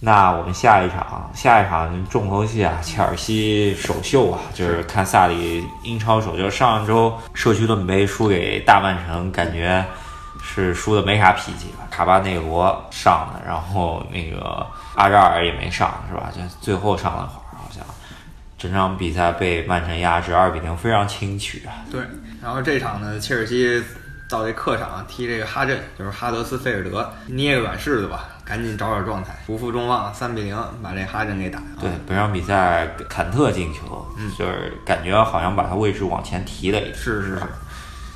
那我们下一场，下一场重头戏啊，切尔西首秀啊，就是看萨里英超首秀。上周社区盾杯输给大曼城，感觉是输的没啥脾气了。卡巴内罗上的，然后那个阿扎尔也没上，是吧？就最后上了会儿，好像整场比赛被曼城压制二比零，非常轻取啊。对，然后这场呢，切尔西到这客场踢这个哈镇，就是哈德斯菲尔德，捏个软柿子吧，赶紧找找状态，不负众望，三比零把这哈登给打了。对，本场比赛坎特进球，嗯就是感觉好像把他位置往前提了一点。是是是。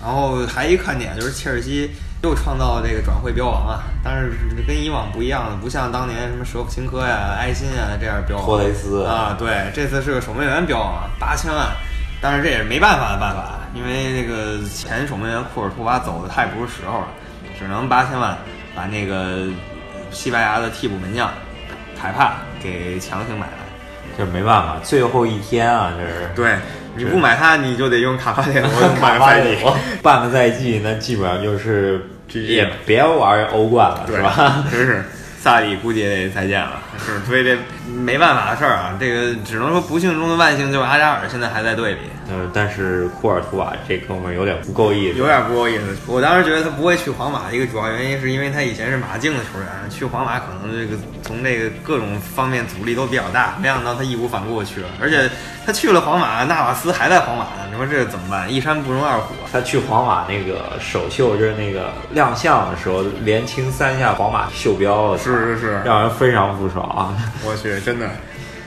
然后还一看点就是切尔西又创造了这个转会标王啊，但是跟以往不一样了，不像当年什么舍甫琴科呀、埃辛啊这样标王。托雷斯啊，对，这次是个守门员标王，八千万，但是这也是没办法的办法，因为那个前守门员库尔图瓦走的太不是时候了，只能八千万把那个西班牙的替补门将凯帕给强行买来。这没办法，最后一天啊，这是。对，你不买他，你就得用卡巴内罗 卡半个赛季。半个赛季，那基本上就是也别玩欧冠了，是吧？真是，萨里估计也得再见了。是，所以这没办法的事儿啊。这个只能说不幸中的万幸，就是阿扎尔现在还在队里。呃，但是库尔图瓦这哥们儿有点不够意思，有点不够意思。我当时觉得他不会去皇马的，一个主要原因是因为他以前是马竞的球员，去皇马可能这个从这个各种方面阻力都比较大。没想到他义无反顾去了，而且他去了皇马，纳瓦斯还在皇马呢。你说这怎么办？一山不容二虎。他去皇马那个首秀就是那个亮相的时候，连清三下皇马袖标，是是是，让人非常不爽啊！我去，真的。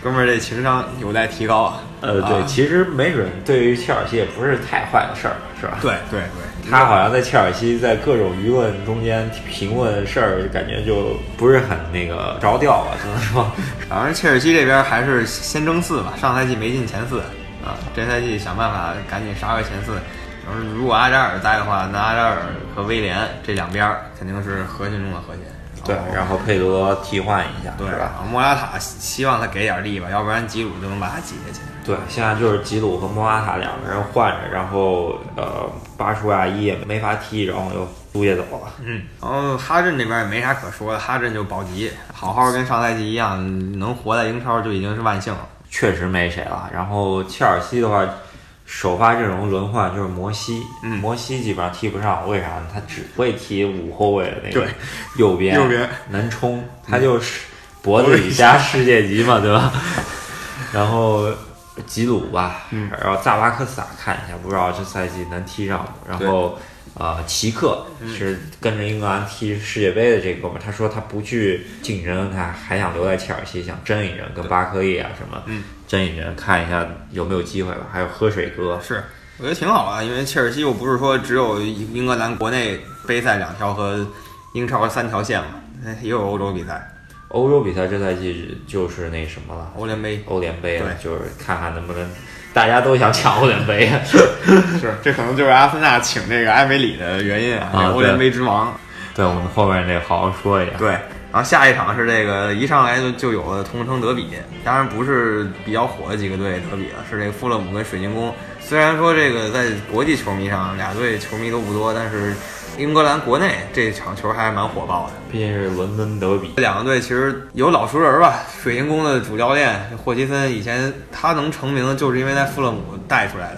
哥们儿，这情商有待提高啊！呃，对，其实没准对于切尔西也不是太坏的事儿，是吧？对对对，他好像在切尔西在各种舆论中间评论事儿，感觉就不是很那个着调吧，只能说。反正切尔西这边还是先争四吧，上赛季没进前四啊，这赛季想办法赶紧杀个前四。然后如果阿扎尔在的话，那阿扎尔和威廉这两边肯定是核心中的核心。对，然后佩德替换一下，对吧？莫拉塔希望他给点力吧，要不然吉鲁就能把他挤下去。对，现在就是吉鲁和莫拉塔两个人换着，然后呃，巴舒亚伊也没法踢，然后又租借走了。嗯，然后哈镇这边也没啥可说的，哈镇就保级，好好跟上赛季一样，能活在英超就已经是万幸了。确实没谁了。然后切尔西的话。首发阵容轮换就是摩西，摩西基本上踢不上，为啥呢？他只会踢五后卫的那个右边，右边能冲，他就是脖子以下世界级嘛，对吧？然后吉鲁吧，然后扎巴克萨看一下，不知道这赛季能踢上。然后呃，齐克是跟着英格兰踢世界杯的这哥们，他说他不去竞争，他还想留在切尔西，想争一争，跟巴克利啊什么。争一争，看一下有没有机会吧。还有喝水哥，是我觉得挺好啊，因为切尔西又不是说只有英格兰国内杯赛两条和英超三条线嘛，也有欧洲比赛。欧洲比赛这赛季就是那什么了，欧联杯，欧联杯了，就是看看能不能大家都想抢欧联杯。是，这可能就是阿森纳请这个埃梅里的原因啊，欧联杯之王。对，我们后面得好好说一下。对。然后下一场是这个一上来就就有了同城德比，当然不是比较火的几个队德比了，是这个富勒姆跟水晶宫。虽然说这个在国际球迷上俩队球迷都不多，但是英格兰国内这场球还是蛮火爆的。毕竟是伦敦德比，这两个队其实有老熟人吧。水晶宫的主教练霍奇森以前他能成名，就是因为在富勒姆带出来的。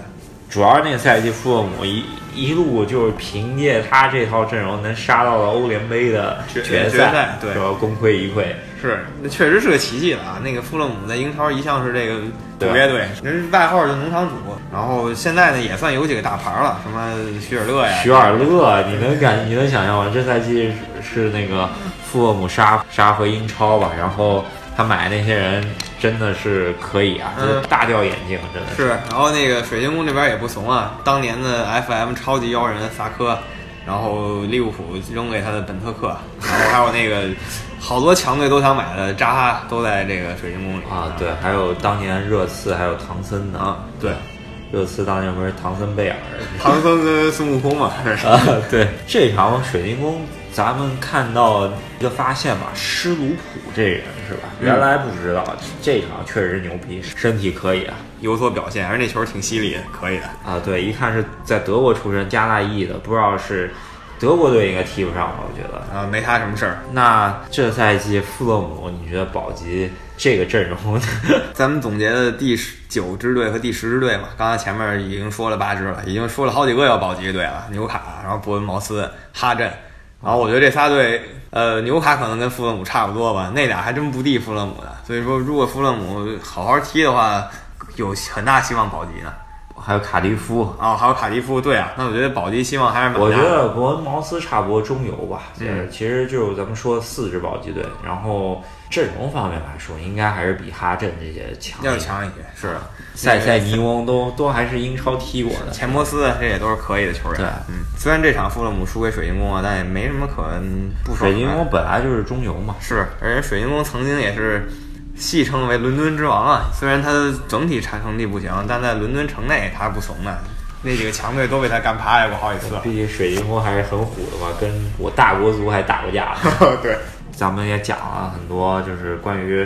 主要是那个赛季富勒姆一一路就是凭借他这套阵容能杀到了欧联杯的决赛，对，要功亏一篑。是，那确实是个奇迹了啊！那个富勒姆在英超一向是这个主列队，人外号就农场主。然后现在呢，也算有几个大牌了，什么徐尔勒呀。徐尔勒，你能感你能想象吗？这赛季是那个富勒姆杀杀回英超吧？然后。他买那些人真的是可以啊，就是大掉眼镜，真的是。然后那个水晶宫这边也不怂啊，当年的 FM 超级妖人萨科，然后利物浦扔给他的本特克，然后还有那个 好多强队都想买的扎哈，都在这个水晶宫里啊。对，还有当年热刺，还有唐森呢。啊。对，热刺当年不是唐森贝尔，唐僧跟孙悟空嘛。啊，对，这场水晶宫。咱们看到一个发现吧，施鲁普这人是吧？原来不知道，这场确实牛逼，身体可以啊，有所表现，而那球挺犀利，可以的啊。对，一看是在德国出身，加纳裔的，不知道是德国队应该踢不上吧？我觉得啊，没他什么事儿。那这赛季富勒姆，你觉得保级这个阵容？咱们总结的第十九支队和第十支队嘛，刚才前面已经说了八支了，已经说了好几个要保级的队了，纽卡，然后伯恩茅斯、哈镇，然后我觉得这仨队，呃，纽卡可能跟富勒姆差不多吧，那俩还真不敌富勒姆的，所以说如果富勒姆好好踢的话，有很大希望保级的。还有卡迪夫啊，还有卡迪夫，对啊，那我觉得保级希望还是蛮大。我觉得伯恩茅斯差不多中游吧，嗯，其实就是咱们说四支保级队，然后阵容方面来说，应该还是比哈镇这些强，要强一些。是，塞塞尼翁都都还是英超踢过的，钱伯斯这也都是可以的球员。对，嗯，虽然这场富勒姆输给水晶宫啊，但也没什么可不说。水晶宫本来就是中游嘛，是，而且水晶宫曾经也是。戏称为伦敦之王啊，虽然他的整体产成绩不行，但在伦敦城内他不怂的，那几个强队都被他干趴下过好几次。毕竟水晶宫还是很虎的嘛，跟我大国足还打过架。对，咱们也讲了很多，就是关于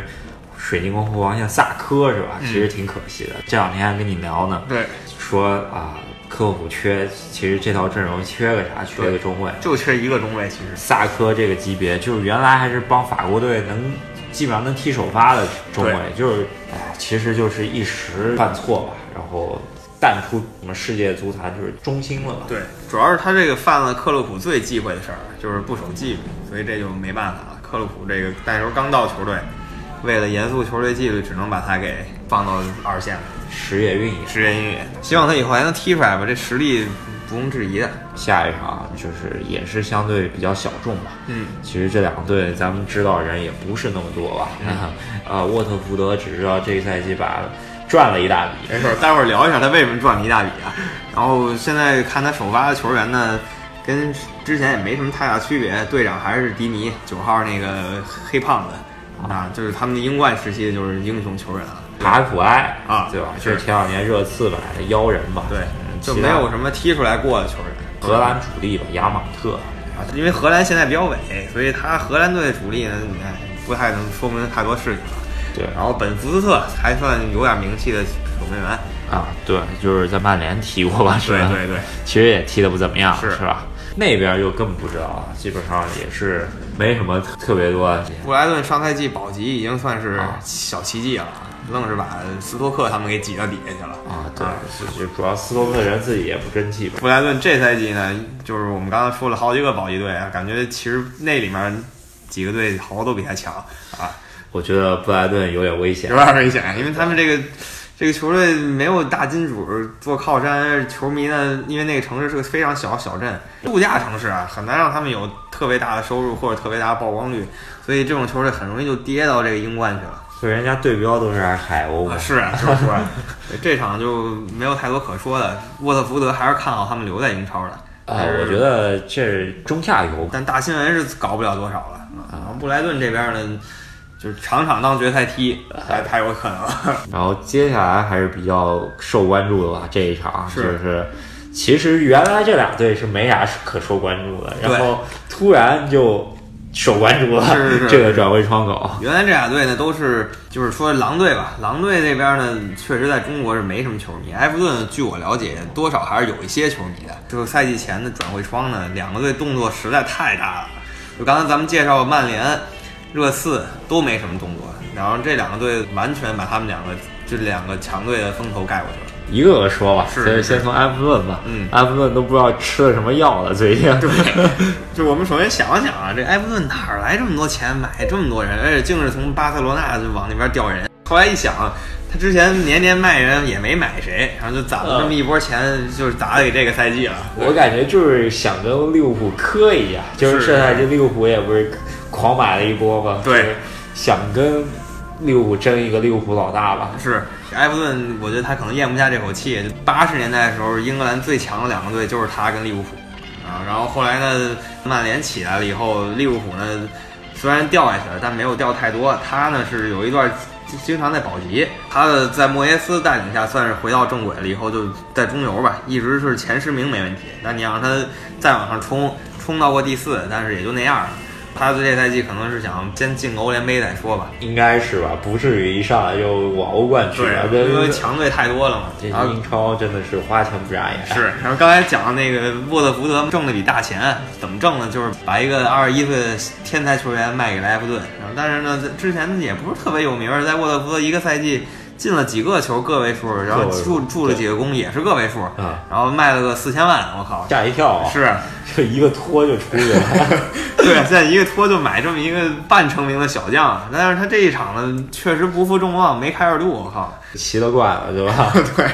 水晶宫后防线萨科是吧？其实挺可惜的。这两天还跟你聊呢，对，说啊，科普缺，其实这套阵容缺个啥？缺个中卫，就缺一个中卫。其实萨科这个级别，就是原来还是帮法国队能。基本上能踢首发的中卫，就是，哎，其实就是一时犯错吧，然后淡出我们世界足坛，就是中心了吧。对，主要是他这个犯了克洛普最忌讳的事儿，就是不守纪律，所以这就没办法了。克洛普这个那时候刚到球队，为了严肃球队纪律，只能把他给放到二线了。时也运也，时也运也，希望他以后还能踢出来吧，这实力。毋庸置疑的，下一场就是也是相对比较小众吧。嗯，其实这两个队咱们知道人也不是那么多吧。嗯，呃，沃特福德只知道这个赛季把赚了一大笔。没事，待会儿聊一下他为什么赚了一大笔啊。然后现在看他首发的球员呢，跟之前也没什么太大区别。队长还是迪尼，九号那个黑胖子啊，就是他们的英冠时期就是英雄球员啊。卡普埃啊，对吧？就是前两年热刺买的妖人吧。对。就没有什么踢出来过的球员，荷兰主力吧，亚马特啊，因为荷兰现在比较萎，所以他荷兰队的主力呢，你看，不太能说明太多事情了。对，然后本福斯特还算有点名气的守门员啊，对，就是在曼联踢过吧？对对对，其实也踢得不怎么样，是是吧？那边就更不知道了，基本上也是没什么特别多。布莱顿上赛季保级已经算是小奇迹了。愣是把斯托克他们给挤到底下去了啊！对，就主要斯托克人自己也不争气。布莱顿这赛季呢，就是我们刚才说了好几个保级队啊，感觉其实那里面几个队好多都比他强啊。我觉得布莱顿有点危险，有点危险，因为他们这个这个球队没有大金主做靠山，球迷呢，因为那个城市是个非常小小镇度假城市啊，很难让他们有特别大的收入或者特别大的曝光率，所以这种球队很容易就跌到这个英冠去了。所以人家对标都是海鸥嘛，是啊，就是说，这场就没有太多可说的。沃特福德还是看好他们留在英超的。啊，我觉得这中下游，但大新闻是搞不了多少了。啊，布莱顿这边呢，就是场场当决赛踢，还太有可能。然后接下来还是比较受关注的吧，这一场就是，其实原来这俩队是没啥可受关注的，然后突然就。受关注了，这个转会窗口。原来这俩队呢都是，就是说狼队吧，狼队那边呢确实在中国是没什么球迷。埃弗顿据我了解，多少还是有一些球迷的。就是赛季前的转会窗呢，两个队动作实在太大了。就刚才咱们介绍曼联、热刺都没什么动作，然后这两个队完全把他们两个这两个强队的风头盖过去了。一个个说吧，是先从埃弗顿吧。嗯，埃弗顿都不知道吃了什么药了，最近。对，就我们首先想想啊，这埃弗顿哪来这么多钱买这么多人？而且竟是从巴塞罗那就往那边调人。后来一想，他之前年年卖人也没买谁，然后就攒了这么一波钱，就是砸给这个赛季了。我感觉就是想跟利物浦磕一下，就是这赛季利物浦也不是狂买了一波吗？对，想跟利物浦争一个利物浦老大吧？是。埃弗顿，我觉得他可能咽不下这口气。八十年代的时候，英格兰最强的两个队就是他跟利物浦啊。然后后来呢，曼联起来了以后，利物浦呢虽然掉下去了，但没有掉太多。他呢是有一段经常在保级，他的在莫耶斯带领下算是回到正轨了。以后就在中游吧，一直是前十名没问题。那你让他再往上冲，冲到过第四，但是也就那样了。他这赛季可能是想先进个欧联杯再说吧，应该是吧，不至于一上来就往欧冠去了。对，因为强队太多了嘛。这英超真的是花钱不眨眼。是，然后刚才讲那个沃特福德挣了笔大钱，怎么挣呢？就是把一个二十一岁的天才球员卖给了埃弗顿，然后但是呢，之前也不是特别有名，在沃特福德一个赛季。进了几个球，个位数，然后助助了几个攻，也是个位数，然后卖了个四千万，我靠，吓一跳，啊是，这一个托就出去了，对，现在一个托就买这么一个半成名的小将，但是他这一场呢，确实不负众望，没开二度，我靠，奇了怪了，对吧？对，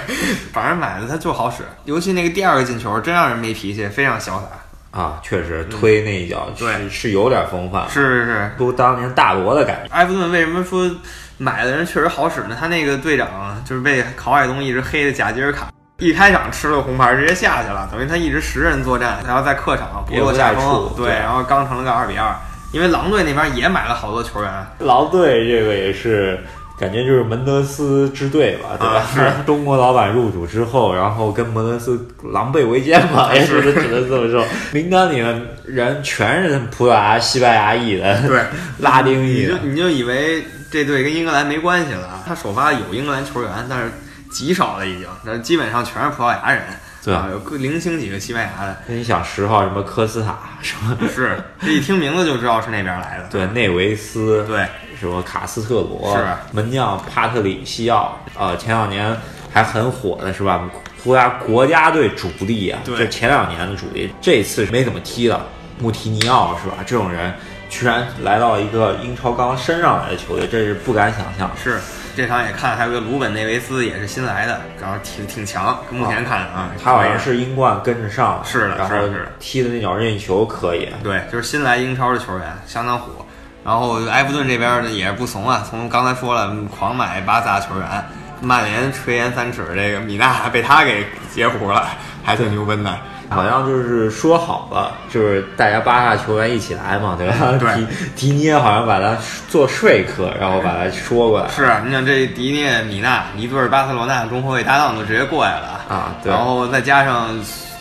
反正买的他就好使，尤其那个第二个进球，真让人没脾气，非常潇洒。啊，确实推那一脚，对，是有点风范，是是是，都当年大罗的感觉。埃弗顿为什么说？买的人确实好使呢，他那个队长就是被考海东一直黑的贾吉尔卡，一开场吃了红牌直接下去了，等于他一直十人作战，然后在客场不落下风，对，然后刚成了个二比二，因为狼队那边也买了好多球员，狼队这个也是。感觉就是门德斯支队吧，对吧？是 中国老板入主之后，然后跟门德斯狼狈为奸嘛，也是只能这么说。名单里面人全是葡萄牙、西班牙裔的，对，拉丁裔。你就你就以为这队跟英格兰没关系了？他首发有英格兰球员，但是极少了已经，那基本上全是葡萄牙人。对啊，有个零星几个西班牙的。那你想十号什么科斯塔什么？是，这一听名字就知道是那边来的。对，内维斯。对，什么卡斯特罗？是门将帕特里西奥。呃，前两年还很火的是吧？葡萄牙国家队主力啊，就前两年的主力，这次没怎么踢了。穆提尼奥是吧？这种人居然来到一个英超刚升上来的球队，这是不敢想象。是。这场也看，还有个鲁本内维斯也是新来的，然后挺挺强。目前看啊，他好像是英冠跟着上，是的，然后踢的那脚任意球可以。对，就是新来英超的球员，相当火。然后埃弗顿这边呢也是不怂啊，从刚才说了，狂买巴萨球员，曼联垂涎三尺，这个米纳被他给截胡了，还挺牛奔的。好像就是说好了，就是大家巴萨球员一起来嘛，对吧？对，迪迪涅好像把他做说客，然后把他说过来。是你想这迪涅、米纳一对巴塞罗那中后卫搭档就直接过来了啊！然后再加上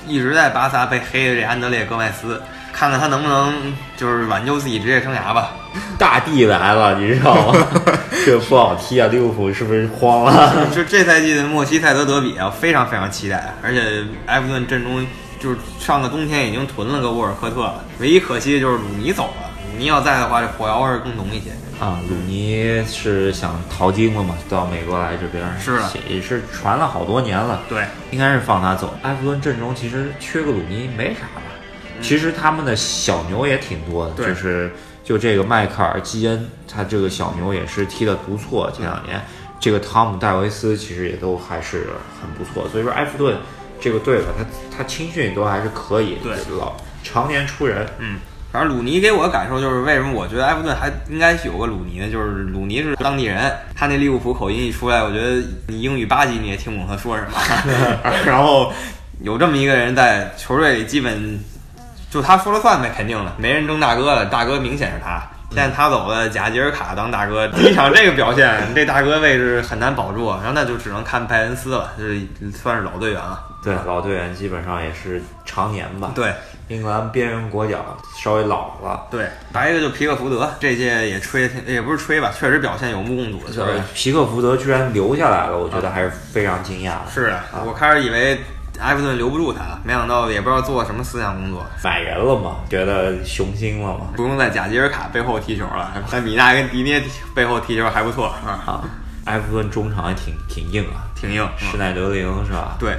一直在巴萨被黑的这安德烈戈麦斯，看看他能不能就是挽救自己职业生涯吧。大帝来了，你知道吗？这不好踢啊！利物浦是不是慌了？就这赛季的莫西塞德德比啊，非常非常期待，而且埃弗顿阵中。就是上个冬天已经囤了个沃尔科特了，唯一可惜的就是鲁尼走了。鲁尼要在的话，这火药味更浓一些啊。鲁尼是想淘金了嘛？到美国来这边是的，也是传了好多年了。对，应该是放他走。埃弗顿阵中其实缺个鲁尼没啥吧？其实他们的小牛也挺多的，就是就这个迈克尔基恩，他这个小牛也是踢得不错。前两年这个汤姆戴维斯其实也都还是很不错。所以说埃弗顿。这个队吧，他他青训都还是可以，对，老常年出人，嗯，反正鲁尼给我的感受就是，为什么我觉得埃弗顿还应该有个鲁尼呢？就是鲁尼是当地人，他那利物浦口音一出来，我觉得你英语八级你也听不懂他说什么。然后有这么一个人在球队里，基本就他说了算呗，肯定的，没人争大哥了，大哥明显是他。现在他走了，贾吉尔卡当大哥，第一场这个表现，这大哥位置很难保住，然后那就只能看拜恩斯了，就是算是老队员了。对，老队员基本上也是常年吧。对，英格兰边缘国脚稍微老了。对，还有一个就皮克福德，这届也吹，也不是吹吧，确实表现有目共睹的球员。皮克福德居然留下来了，我觉得还是非常惊讶的。是啊，我开始以为埃弗顿留不住他，没想到也不知道做什么思想工作，买人了嘛，觉得雄心了嘛，不用在贾吉尔卡背后踢球了，在米纳跟迪涅背后踢球还不错啊。埃弗顿中场也挺挺硬啊，挺硬，施耐德林是吧？对。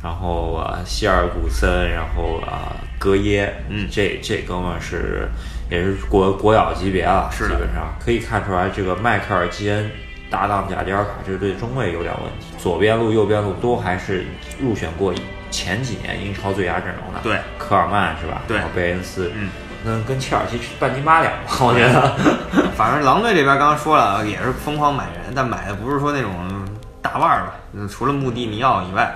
然后啊，希尔古森，然后啊，格耶，嗯，这这哥们是也是国国脚级别了，基本上。可以看出来，这个迈克尔基恩搭档贾迪尔卡这对中卫有点问题，左边路、右边路都还是入选过前几年英超最佳阵容的，对，科尔曼是吧？对，贝恩斯，嗯，那跟切尔西半斤八两吧，我觉得。反正狼队这边刚刚说了，也是疯狂买人，但买的不是说那种大腕儿吧，除了穆蒂尼奥以外。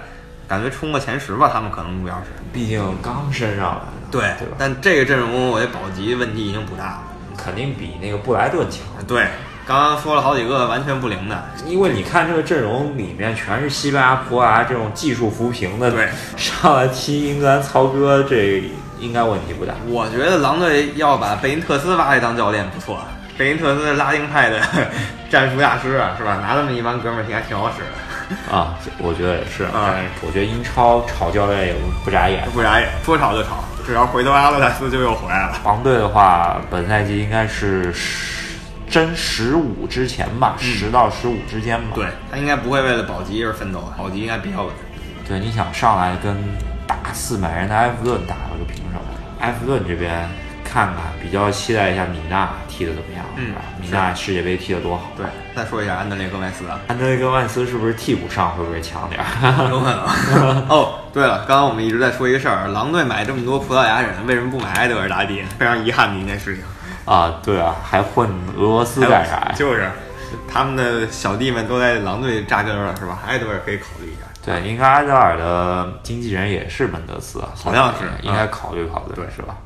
感觉冲个前十吧，他们可能目标是，毕竟刚升上来，对对吧？但这个阵容，我觉得保级问题已经不大了，肯定比那个布莱顿强。对，刚刚说了好几个完全不灵的，因为你看这个阵容里面全是西班牙、葡萄牙这种技术扶贫的，对，上来踢英格兰曹哥，这应该问题不大。我觉得狼队要把贝因特斯挖来当教练不错。贝因特斯是拉丁派的 战术大师啊，是吧？拿那么一帮哥们儿，应该挺好使的。啊，我觉得也是。但是我觉得英超炒教练也不眨眼，不眨眼，说炒就炒，只要回头阿勒泰斯就又回来了。狼队的话，本赛季应该是十争十五之前吧，十到十五之间吧。对他应该不会为了保级而奋斗，保级应该比较稳。对，你想上来跟大四百人的埃弗顿打了个平手，埃弗顿这边看看，比较期待一下米纳踢的怎么样，嗯，米纳世界杯踢得多好。对，再说一下安德烈戈麦斯啊，安德烈戈麦斯是不是替补上会不会强点？有可能。哦，对了，刚刚我们一直在说一个事儿，狼队买这么多葡萄牙人，为什么不买埃德尔达迪？非常遗憾的一件事情。啊，对啊，还混俄罗斯干啥？就是他们的小弟们都在狼队扎根了，是吧？埃德尔可以考虑一下。对，应该埃德尔的经纪人也是门德斯，好像是，应该考虑考虑，对，是吧？